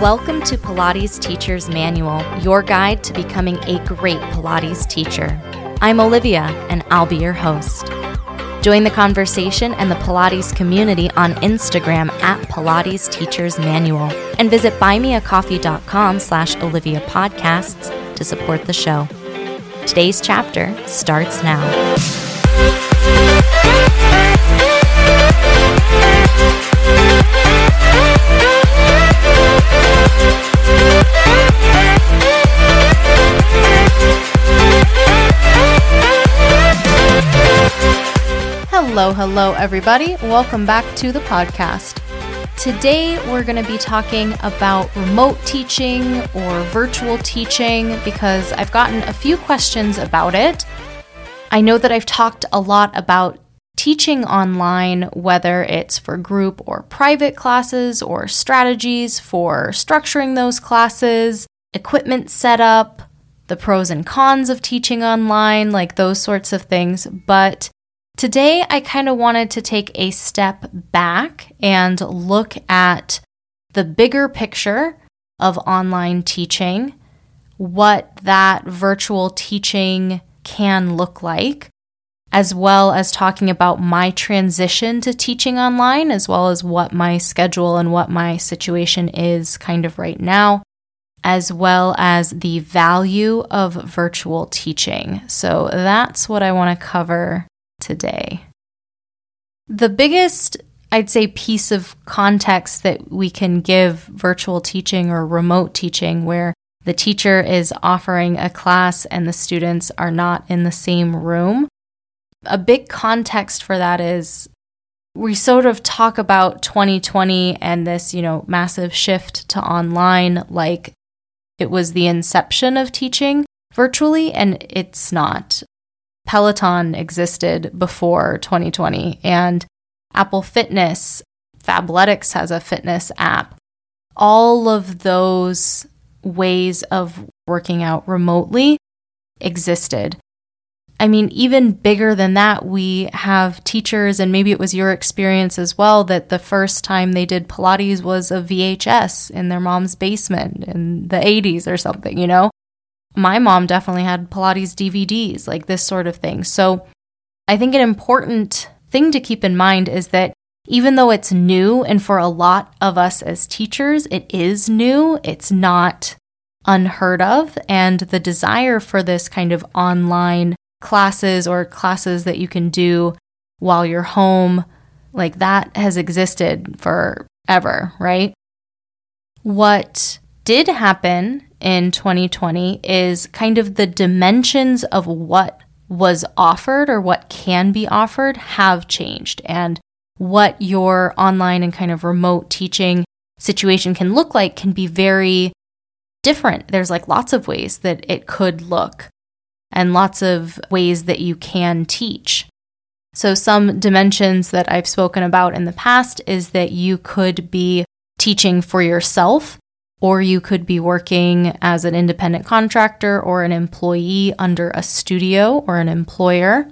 Welcome to Pilates Teacher's Manual, your guide to becoming a great Pilates teacher. I'm Olivia, and I'll be your host. Join the conversation and the Pilates community on Instagram at Pilates Teacher's Manual and visit buymeacoffee.com slash Olivia Podcasts to support the show. Today's chapter starts now. Hello, hello, everybody. Welcome back to the podcast. Today, we're going to be talking about remote teaching or virtual teaching because I've gotten a few questions about it. I know that I've talked a lot about teaching online, whether it's for group or private classes, or strategies for structuring those classes, equipment setup, the pros and cons of teaching online, like those sorts of things. But Today, I kind of wanted to take a step back and look at the bigger picture of online teaching, what that virtual teaching can look like, as well as talking about my transition to teaching online, as well as what my schedule and what my situation is kind of right now, as well as the value of virtual teaching. So that's what I want to cover today. The biggest, I'd say, piece of context that we can give virtual teaching or remote teaching, where the teacher is offering a class and the students are not in the same room. A big context for that is we sort of talk about 2020 and this, you know, massive shift to online like it was the inception of teaching virtually, and it's not. Peloton existed before 2020, and Apple Fitness, Fabletics has a fitness app. All of those ways of working out remotely existed. I mean, even bigger than that, we have teachers, and maybe it was your experience as well, that the first time they did Pilates was a VHS in their mom's basement in the 80s or something, you know? My mom definitely had Pilates DVDs, like this sort of thing. So I think an important thing to keep in mind is that even though it's new, and for a lot of us as teachers, it is new, it's not unheard of. And the desire for this kind of online classes or classes that you can do while you're home, like that has existed forever, right? What did happen in 2020 is kind of the dimensions of what was offered or what can be offered have changed and what your online and kind of remote teaching situation can look like can be very different. There's like lots of ways that it could look and lots of ways that you can teach. So, some dimensions that I've spoken about in the past is that you could be teaching for yourself or you could be working as an independent contractor or an employee under a studio or an employer.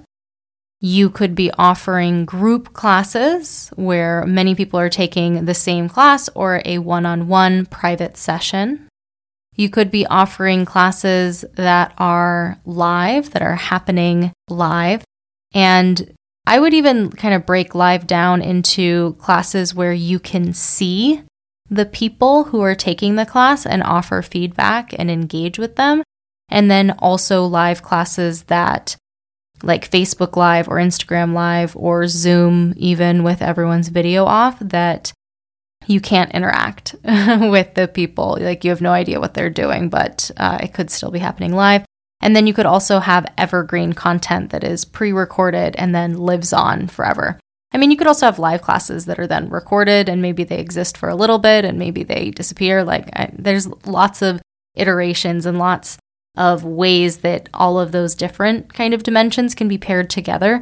You could be offering group classes where many people are taking the same class or a one on one private session. You could be offering classes that are live, that are happening live. And I would even kind of break live down into classes where you can see the people who are taking the class and offer feedback and engage with them. And then also live classes that, like Facebook Live or Instagram Live or Zoom, even with everyone's video off, that you can't interact with the people. Like you have no idea what they're doing, but uh, it could still be happening live. And then you could also have evergreen content that is pre recorded and then lives on forever. I mean, you could also have live classes that are then recorded and maybe they exist for a little bit and maybe they disappear. Like, I, there's lots of iterations and lots of ways that all of those different kind of dimensions can be paired together.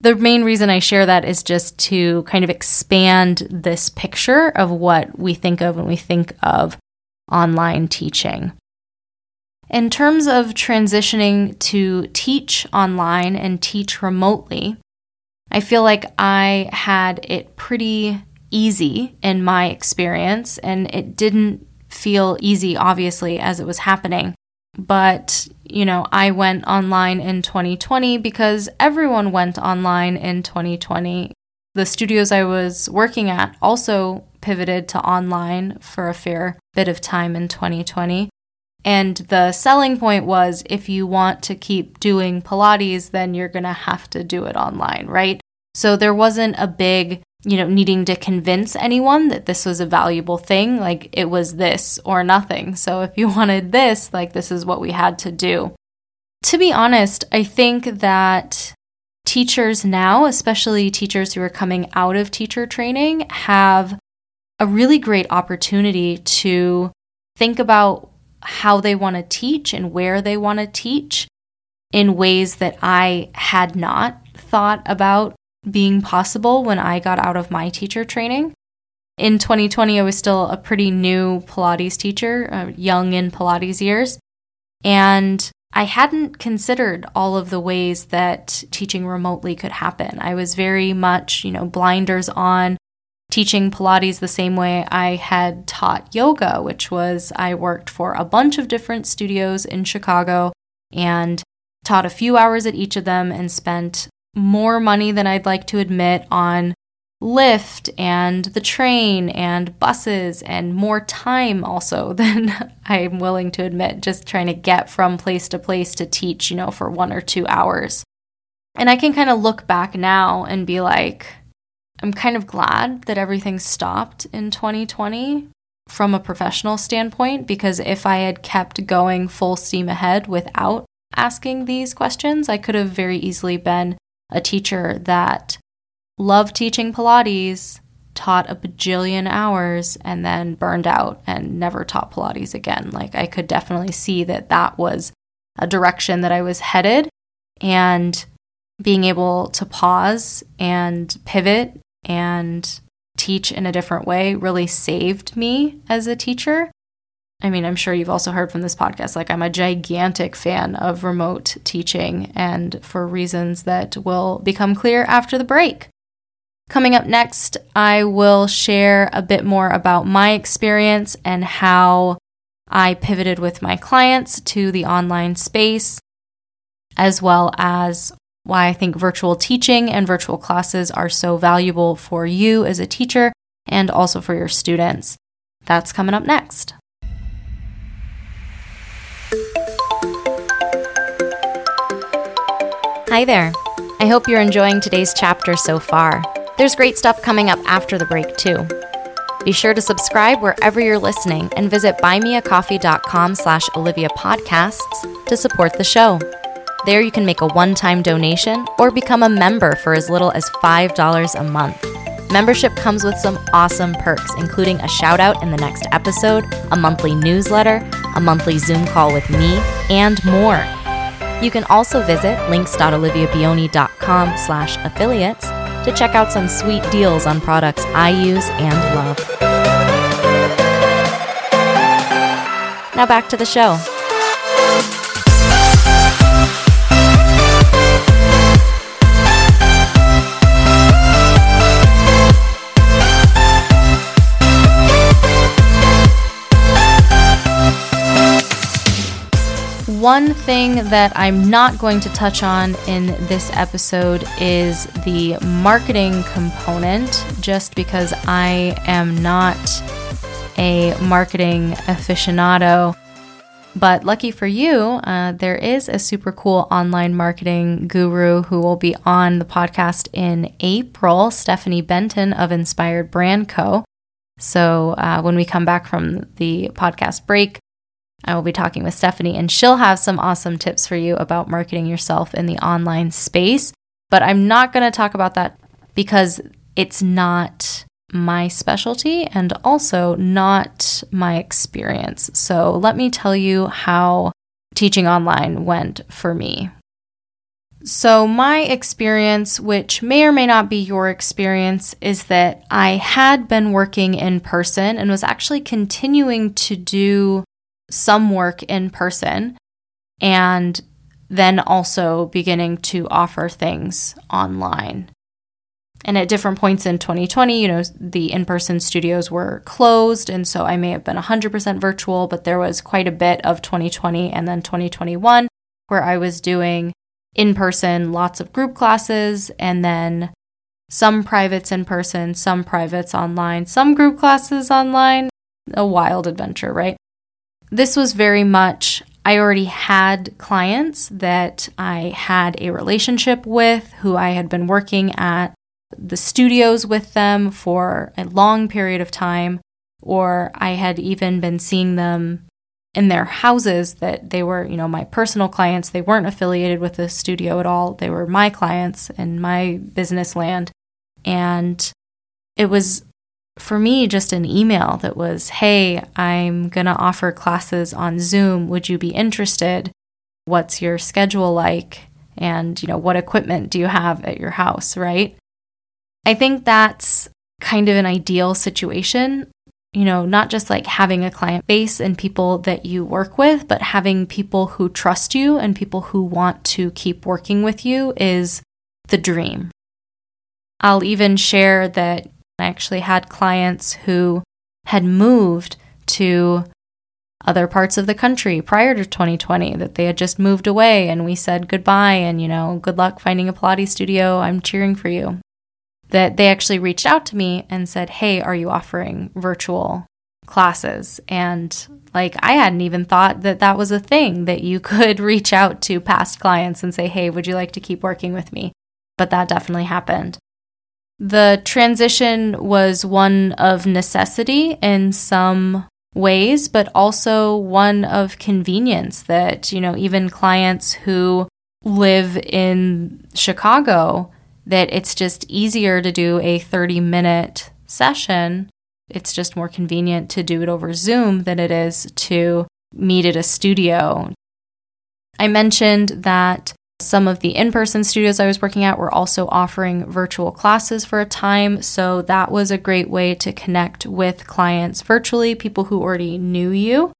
The main reason I share that is just to kind of expand this picture of what we think of when we think of online teaching. In terms of transitioning to teach online and teach remotely, I feel like I had it pretty easy in my experience, and it didn't feel easy, obviously, as it was happening. But, you know, I went online in 2020 because everyone went online in 2020. The studios I was working at also pivoted to online for a fair bit of time in 2020. And the selling point was if you want to keep doing Pilates, then you're going to have to do it online, right? So there wasn't a big, you know, needing to convince anyone that this was a valuable thing. Like it was this or nothing. So if you wanted this, like this is what we had to do. To be honest, I think that teachers now, especially teachers who are coming out of teacher training, have a really great opportunity to think about how they want to teach and where they want to teach in ways that I had not thought about being possible when I got out of my teacher training. In 2020, I was still a pretty new Pilates teacher, uh, young in Pilates years, and I hadn't considered all of the ways that teaching remotely could happen. I was very much, you know, blinders on teaching Pilates the same way I had taught yoga, which was I worked for a bunch of different studios in Chicago and taught a few hours at each of them and spent more money than I'd like to admit on Lyft and the train and buses and more time also than I'm willing to admit just trying to get from place to place to teach, you know, for one or two hours. And I can kind of look back now and be like, I'm kind of glad that everything stopped in 2020 from a professional standpoint because if I had kept going full steam ahead without asking these questions, I could have very easily been a teacher that loved teaching Pilates, taught a bajillion hours, and then burned out and never taught Pilates again. Like, I could definitely see that that was a direction that I was headed. And being able to pause and pivot and teach in a different way really saved me as a teacher. I mean, I'm sure you've also heard from this podcast, like, I'm a gigantic fan of remote teaching, and for reasons that will become clear after the break. Coming up next, I will share a bit more about my experience and how I pivoted with my clients to the online space, as well as why I think virtual teaching and virtual classes are so valuable for you as a teacher and also for your students. That's coming up next. Hi there. I hope you're enjoying today's chapter so far. There's great stuff coming up after the break, too. Be sure to subscribe wherever you're listening and visit buymeacoffee.com slash Olivia Podcasts to support the show. There, you can make a one time donation or become a member for as little as $5 a month. Membership comes with some awesome perks, including a shout out in the next episode, a monthly newsletter, a monthly Zoom call with me, and more. You can also visit links.oliviabioni.com slash affiliates to check out some sweet deals on products I use and love. Now back to the show. One thing that I'm not going to touch on in this episode is the marketing component, just because I am not a marketing aficionado. But lucky for you, uh, there is a super cool online marketing guru who will be on the podcast in April, Stephanie Benton of Inspired Brand Co. So uh, when we come back from the podcast break, I will be talking with Stephanie, and she'll have some awesome tips for you about marketing yourself in the online space. But I'm not going to talk about that because it's not my specialty and also not my experience. So let me tell you how teaching online went for me. So, my experience, which may or may not be your experience, is that I had been working in person and was actually continuing to do some work in person and then also beginning to offer things online. And at different points in 2020, you know, the in person studios were closed. And so I may have been 100% virtual, but there was quite a bit of 2020 and then 2021 where I was doing in person, lots of group classes, and then some privates in person, some privates online, some group classes online. A wild adventure, right? This was very much, I already had clients that I had a relationship with who I had been working at the studios with them for a long period of time, or I had even been seeing them in their houses that they were, you know, my personal clients. They weren't affiliated with the studio at all. They were my clients in my business land. And it was for me just an email that was, Hey, I'm going to offer classes on Zoom. Would you be interested? What's your schedule like? And, you know, what equipment do you have at your house, right? I think that's kind of an ideal situation. You know, not just like having a client base and people that you work with, but having people who trust you and people who want to keep working with you is the dream. I'll even share that I actually had clients who had moved to other parts of the country prior to 2020 that they had just moved away and we said goodbye and you know good luck finding a pilates studio i'm cheering for you that they actually reached out to me and said, Hey, are you offering virtual classes? And like, I hadn't even thought that that was a thing that you could reach out to past clients and say, Hey, would you like to keep working with me? But that definitely happened. The transition was one of necessity in some ways, but also one of convenience that, you know, even clients who live in Chicago that it's just easier to do a 30 minute session. It's just more convenient to do it over Zoom than it is to meet at a studio. I mentioned that some of the in person studios I was working at were also offering virtual classes for a time. So that was a great way to connect with clients virtually, people who already knew you,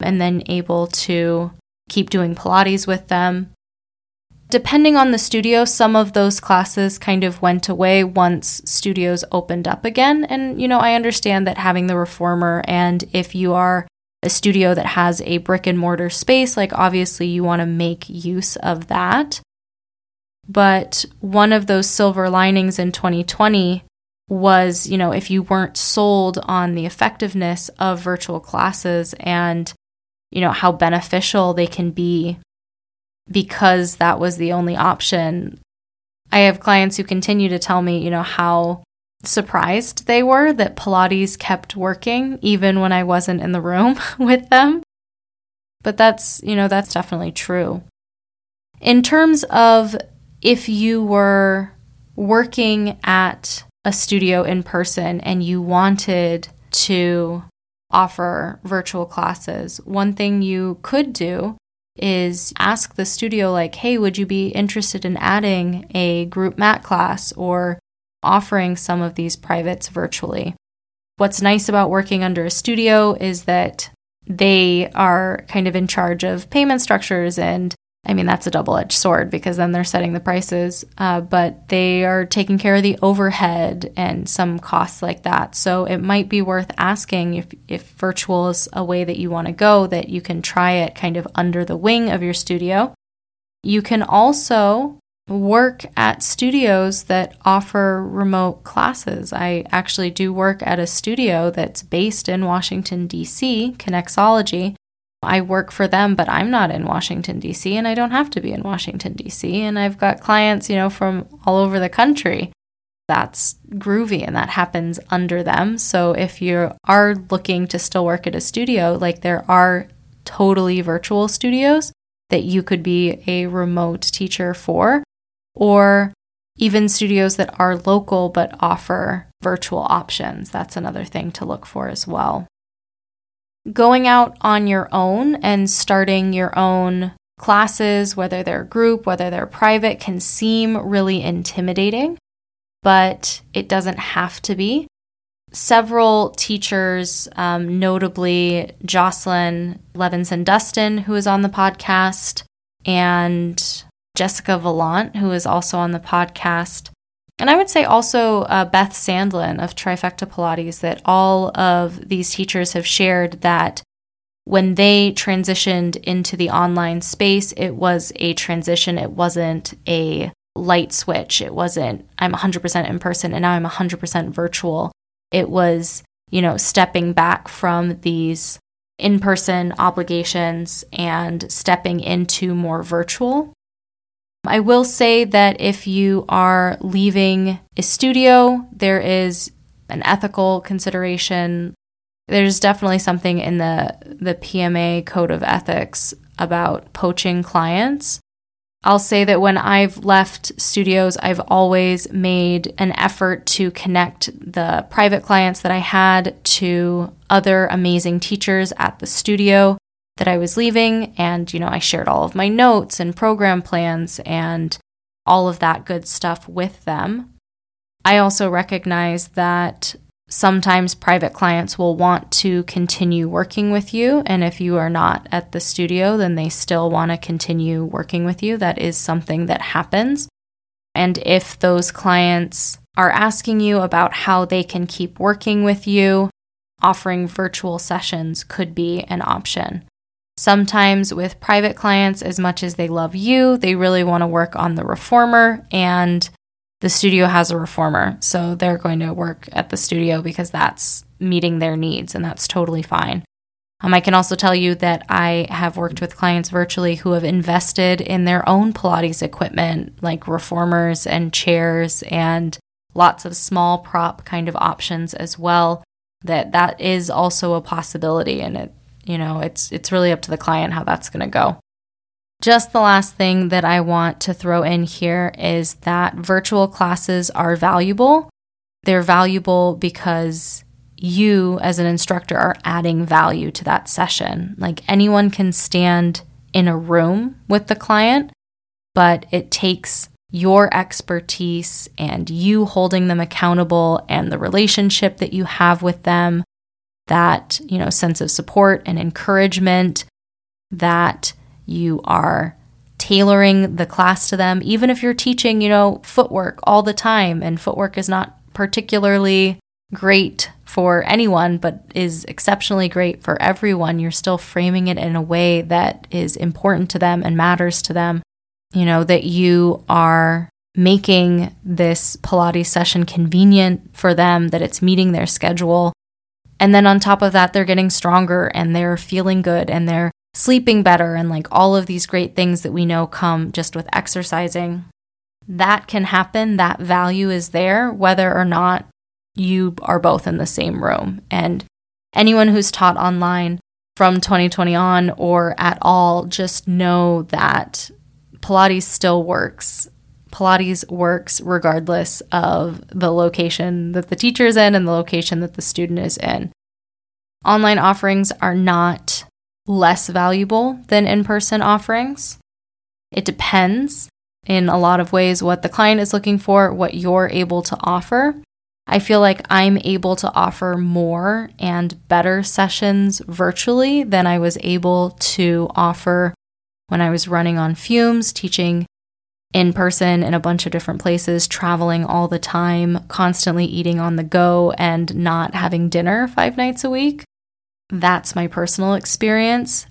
and then able to keep doing Pilates with them. Depending on the studio, some of those classes kind of went away once studios opened up again. And, you know, I understand that having the reformer, and if you are a studio that has a brick and mortar space, like obviously you want to make use of that. But one of those silver linings in 2020 was, you know, if you weren't sold on the effectiveness of virtual classes and, you know, how beneficial they can be because that was the only option. I have clients who continue to tell me, you know, how surprised they were that Pilates kept working even when I wasn't in the room with them. But that's, you know, that's definitely true. In terms of if you were working at a studio in person and you wanted to offer virtual classes, one thing you could do is ask the studio, like, hey, would you be interested in adding a group mat class or offering some of these privates virtually? What's nice about working under a studio is that they are kind of in charge of payment structures and I mean, that's a double edged sword because then they're setting the prices, uh, but they are taking care of the overhead and some costs like that. So it might be worth asking if, if virtual is a way that you want to go, that you can try it kind of under the wing of your studio. You can also work at studios that offer remote classes. I actually do work at a studio that's based in Washington, D.C., Connexology I work for them, but I'm not in Washington, D.C., and I don't have to be in Washington, D.C. And I've got clients, you know, from all over the country. That's groovy and that happens under them. So if you are looking to still work at a studio, like there are totally virtual studios that you could be a remote teacher for, or even studios that are local but offer virtual options. That's another thing to look for as well going out on your own and starting your own classes, whether they're group, whether they're private, can seem really intimidating, but it doesn't have to be. Several teachers, um, notably Jocelyn Levinson Dustin, who is on the podcast, and Jessica Valant, who is also on the podcast, And I would say also uh, Beth Sandlin of Trifecta Pilates that all of these teachers have shared that when they transitioned into the online space, it was a transition. It wasn't a light switch. It wasn't, I'm 100% in person and now I'm 100% virtual. It was, you know, stepping back from these in person obligations and stepping into more virtual. I will say that if you are leaving a studio, there is an ethical consideration. There's definitely something in the, the PMA code of ethics about poaching clients. I'll say that when I've left studios, I've always made an effort to connect the private clients that I had to other amazing teachers at the studio that I was leaving. And, you know, I shared all of my notes and program plans and all of that good stuff with them. I also recognize that sometimes private clients will want to continue working with you. And if you are not at the studio, then they still want to continue working with you. That is something that happens. And if those clients are asking you about how they can keep working with you, offering virtual sessions could be an option. Sometimes with private clients, as much as they love you, they really want to work on the reformer and the studio has a reformer. So they're going to work at the studio because that's meeting their needs, and that's totally fine. Um, I can also tell you that I have worked with clients virtually who have invested in their own Pilates equipment, like reformers and chairs, and lots of small prop kind of options as well. That that is also a possibility, and it you know it's it's really up to the client how that's going to go. Just the last thing that I want to throw in here is that virtual classes are valuable. They're valuable because you, as an instructor, are adding value to that session. Like anyone can stand in a room with the client, but it takes your expertise and you holding them accountable and the relationship that you have with them, that, you know, sense of support and encouragement, that you are tailoring the class to them, even if you're teaching, you know, footwork all the time, and footwork is not particularly great for anyone, but is exceptionally great for everyone, you're still framing it in a way that is important to them and matters to them. You know, that you are making this Pilates session convenient for them, that it's meeting their schedule. And then on top of that, they're getting stronger and they're feeling good and they're sleeping better and like all of these great things that we know come just with exercising. That can happen. That value is there, whether or not you are both in the same room. And anyone who's taught online from 2020 on or at all, just know that Pilates still works. Pilates works regardless of the location that the teacher is in and the location that the student is in. Online offerings are not less valuable than in person offerings. It depends in a lot of ways what the client is looking for, what you're able to offer. I feel like I'm able to offer more and better sessions virtually than I was able to offer when I was running on fumes, teaching in person in a bunch of different places, traveling all the time, constantly eating on the go, and not having dinner five nights a week. That's my personal experience.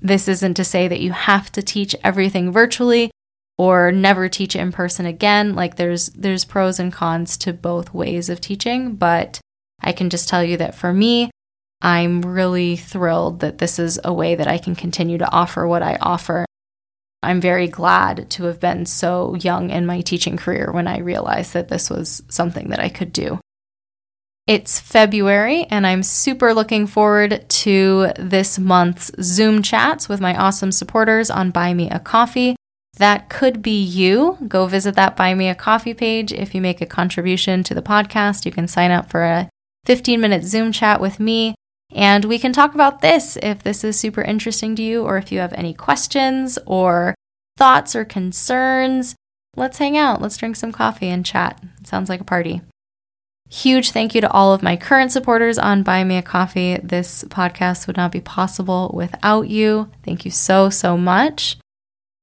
This isn't to say that you have to teach everything virtually or never teach in person again. Like there's there's pros and cons to both ways of teaching, but I can just tell you that for me, I'm really thrilled that this is a way that I can continue to offer what I offer. I'm very glad to have been so young in my teaching career when I realized that this was something that I could do. It's February, and I'm super looking forward to this month's Zoom chats with my awesome supporters on Buy Me a Coffee. That could be you. Go visit that Buy Me a Coffee page. If you make a contribution to the podcast, you can sign up for a 15 minute Zoom chat with me. And we can talk about this if this is super interesting to you, or if you have any questions or thoughts or concerns. Let's hang out. Let's drink some coffee and chat. It sounds like a party. Huge thank you to all of my current supporters on Buy Me a Coffee. This podcast would not be possible without you. Thank you so, so much.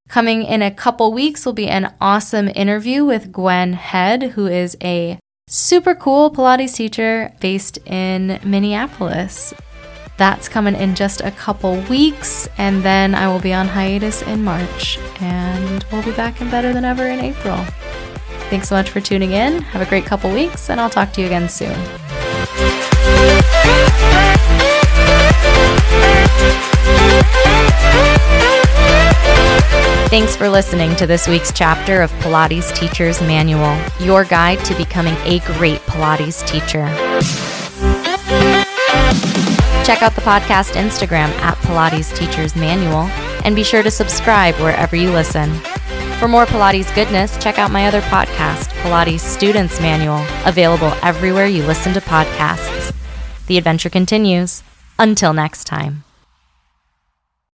Coming in a couple weeks will be an awesome interview with Gwen Head, who is a super cool Pilates teacher based in Minneapolis. That's coming in just a couple weeks, and then I will be on hiatus in March, and we'll be back in better than ever in April. Thanks so much for tuning in. Have a great couple weeks, and I'll talk to you again soon. Thanks for listening to this week's chapter of Pilates Teacher's Manual, your guide to becoming a great Pilates teacher. Check out the podcast Instagram at Pilates Teacher's Manual and be sure to subscribe wherever you listen. For more Pilates goodness, check out my other podcast, Pilates Students Manual, available everywhere you listen to podcasts. The adventure continues. Until next time.